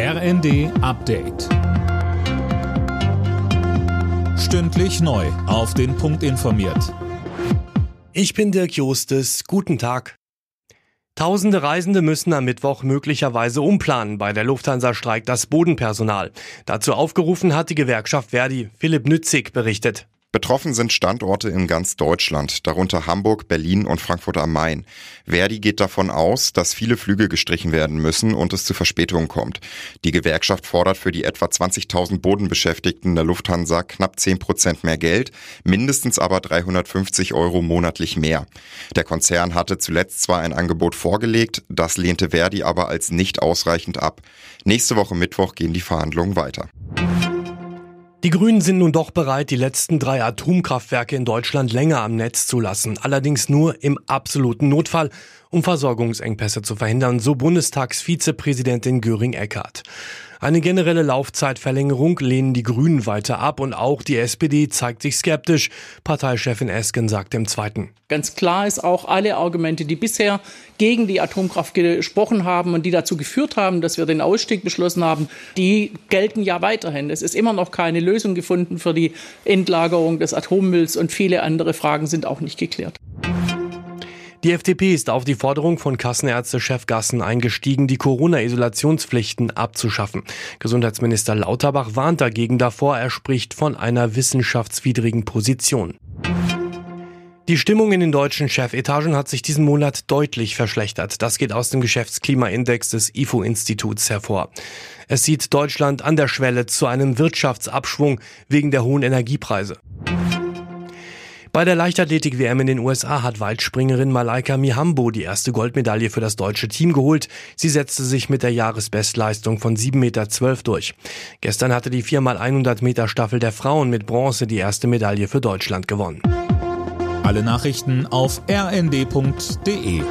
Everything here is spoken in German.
RND Update. Stündlich neu. Auf den Punkt informiert. Ich bin Dirk Jostes. Guten Tag. Tausende Reisende müssen am Mittwoch möglicherweise umplanen. Bei der Lufthansa streikt das Bodenpersonal. Dazu aufgerufen hat die Gewerkschaft Verdi. Philipp Nützig berichtet. Betroffen sind Standorte in ganz Deutschland, darunter Hamburg, Berlin und Frankfurt am Main. Verdi geht davon aus, dass viele Flüge gestrichen werden müssen und es zu Verspätungen kommt. Die Gewerkschaft fordert für die etwa 20.000 Bodenbeschäftigten der Lufthansa knapp 10 Prozent mehr Geld, mindestens aber 350 Euro monatlich mehr. Der Konzern hatte zuletzt zwar ein Angebot vorgelegt, das lehnte Verdi aber als nicht ausreichend ab. Nächste Woche Mittwoch gehen die Verhandlungen weiter. Die Grünen sind nun doch bereit, die letzten drei Atomkraftwerke in Deutschland länger am Netz zu lassen. Allerdings nur im absoluten Notfall, um Versorgungsengpässe zu verhindern, so Bundestagsvizepräsidentin Göring-Eckardt. Eine generelle Laufzeitverlängerung lehnen die Grünen weiter ab und auch die SPD zeigt sich skeptisch. Parteichefin Esken sagt im Zweiten. Ganz klar ist auch, alle Argumente, die bisher gegen die Atomkraft gesprochen haben und die dazu geführt haben, dass wir den Ausstieg beschlossen haben, die gelten ja weiterhin. Es ist immer noch keine Lösung gefunden für die Endlagerung des Atommülls und viele andere Fragen sind auch nicht geklärt. Die FDP ist auf die Forderung von Kassenärztechef Gassen eingestiegen, die Corona-Isolationspflichten abzuschaffen. Gesundheitsminister Lauterbach warnt dagegen davor, er spricht von einer wissenschaftswidrigen Position. Die Stimmung in den deutschen Chefetagen hat sich diesen Monat deutlich verschlechtert. Das geht aus dem Geschäftsklimaindex des IFO-Instituts hervor. Es sieht Deutschland an der Schwelle zu einem Wirtschaftsabschwung wegen der hohen Energiepreise. Bei der Leichtathletik-WM in den USA hat Waldspringerin Malaika Mihambo die erste Goldmedaille für das deutsche Team geholt. Sie setzte sich mit der Jahresbestleistung von 7,12 Meter durch. Gestern hatte die 4x100 Meter Staffel der Frauen mit Bronze die erste Medaille für Deutschland gewonnen. Alle Nachrichten auf rnd.de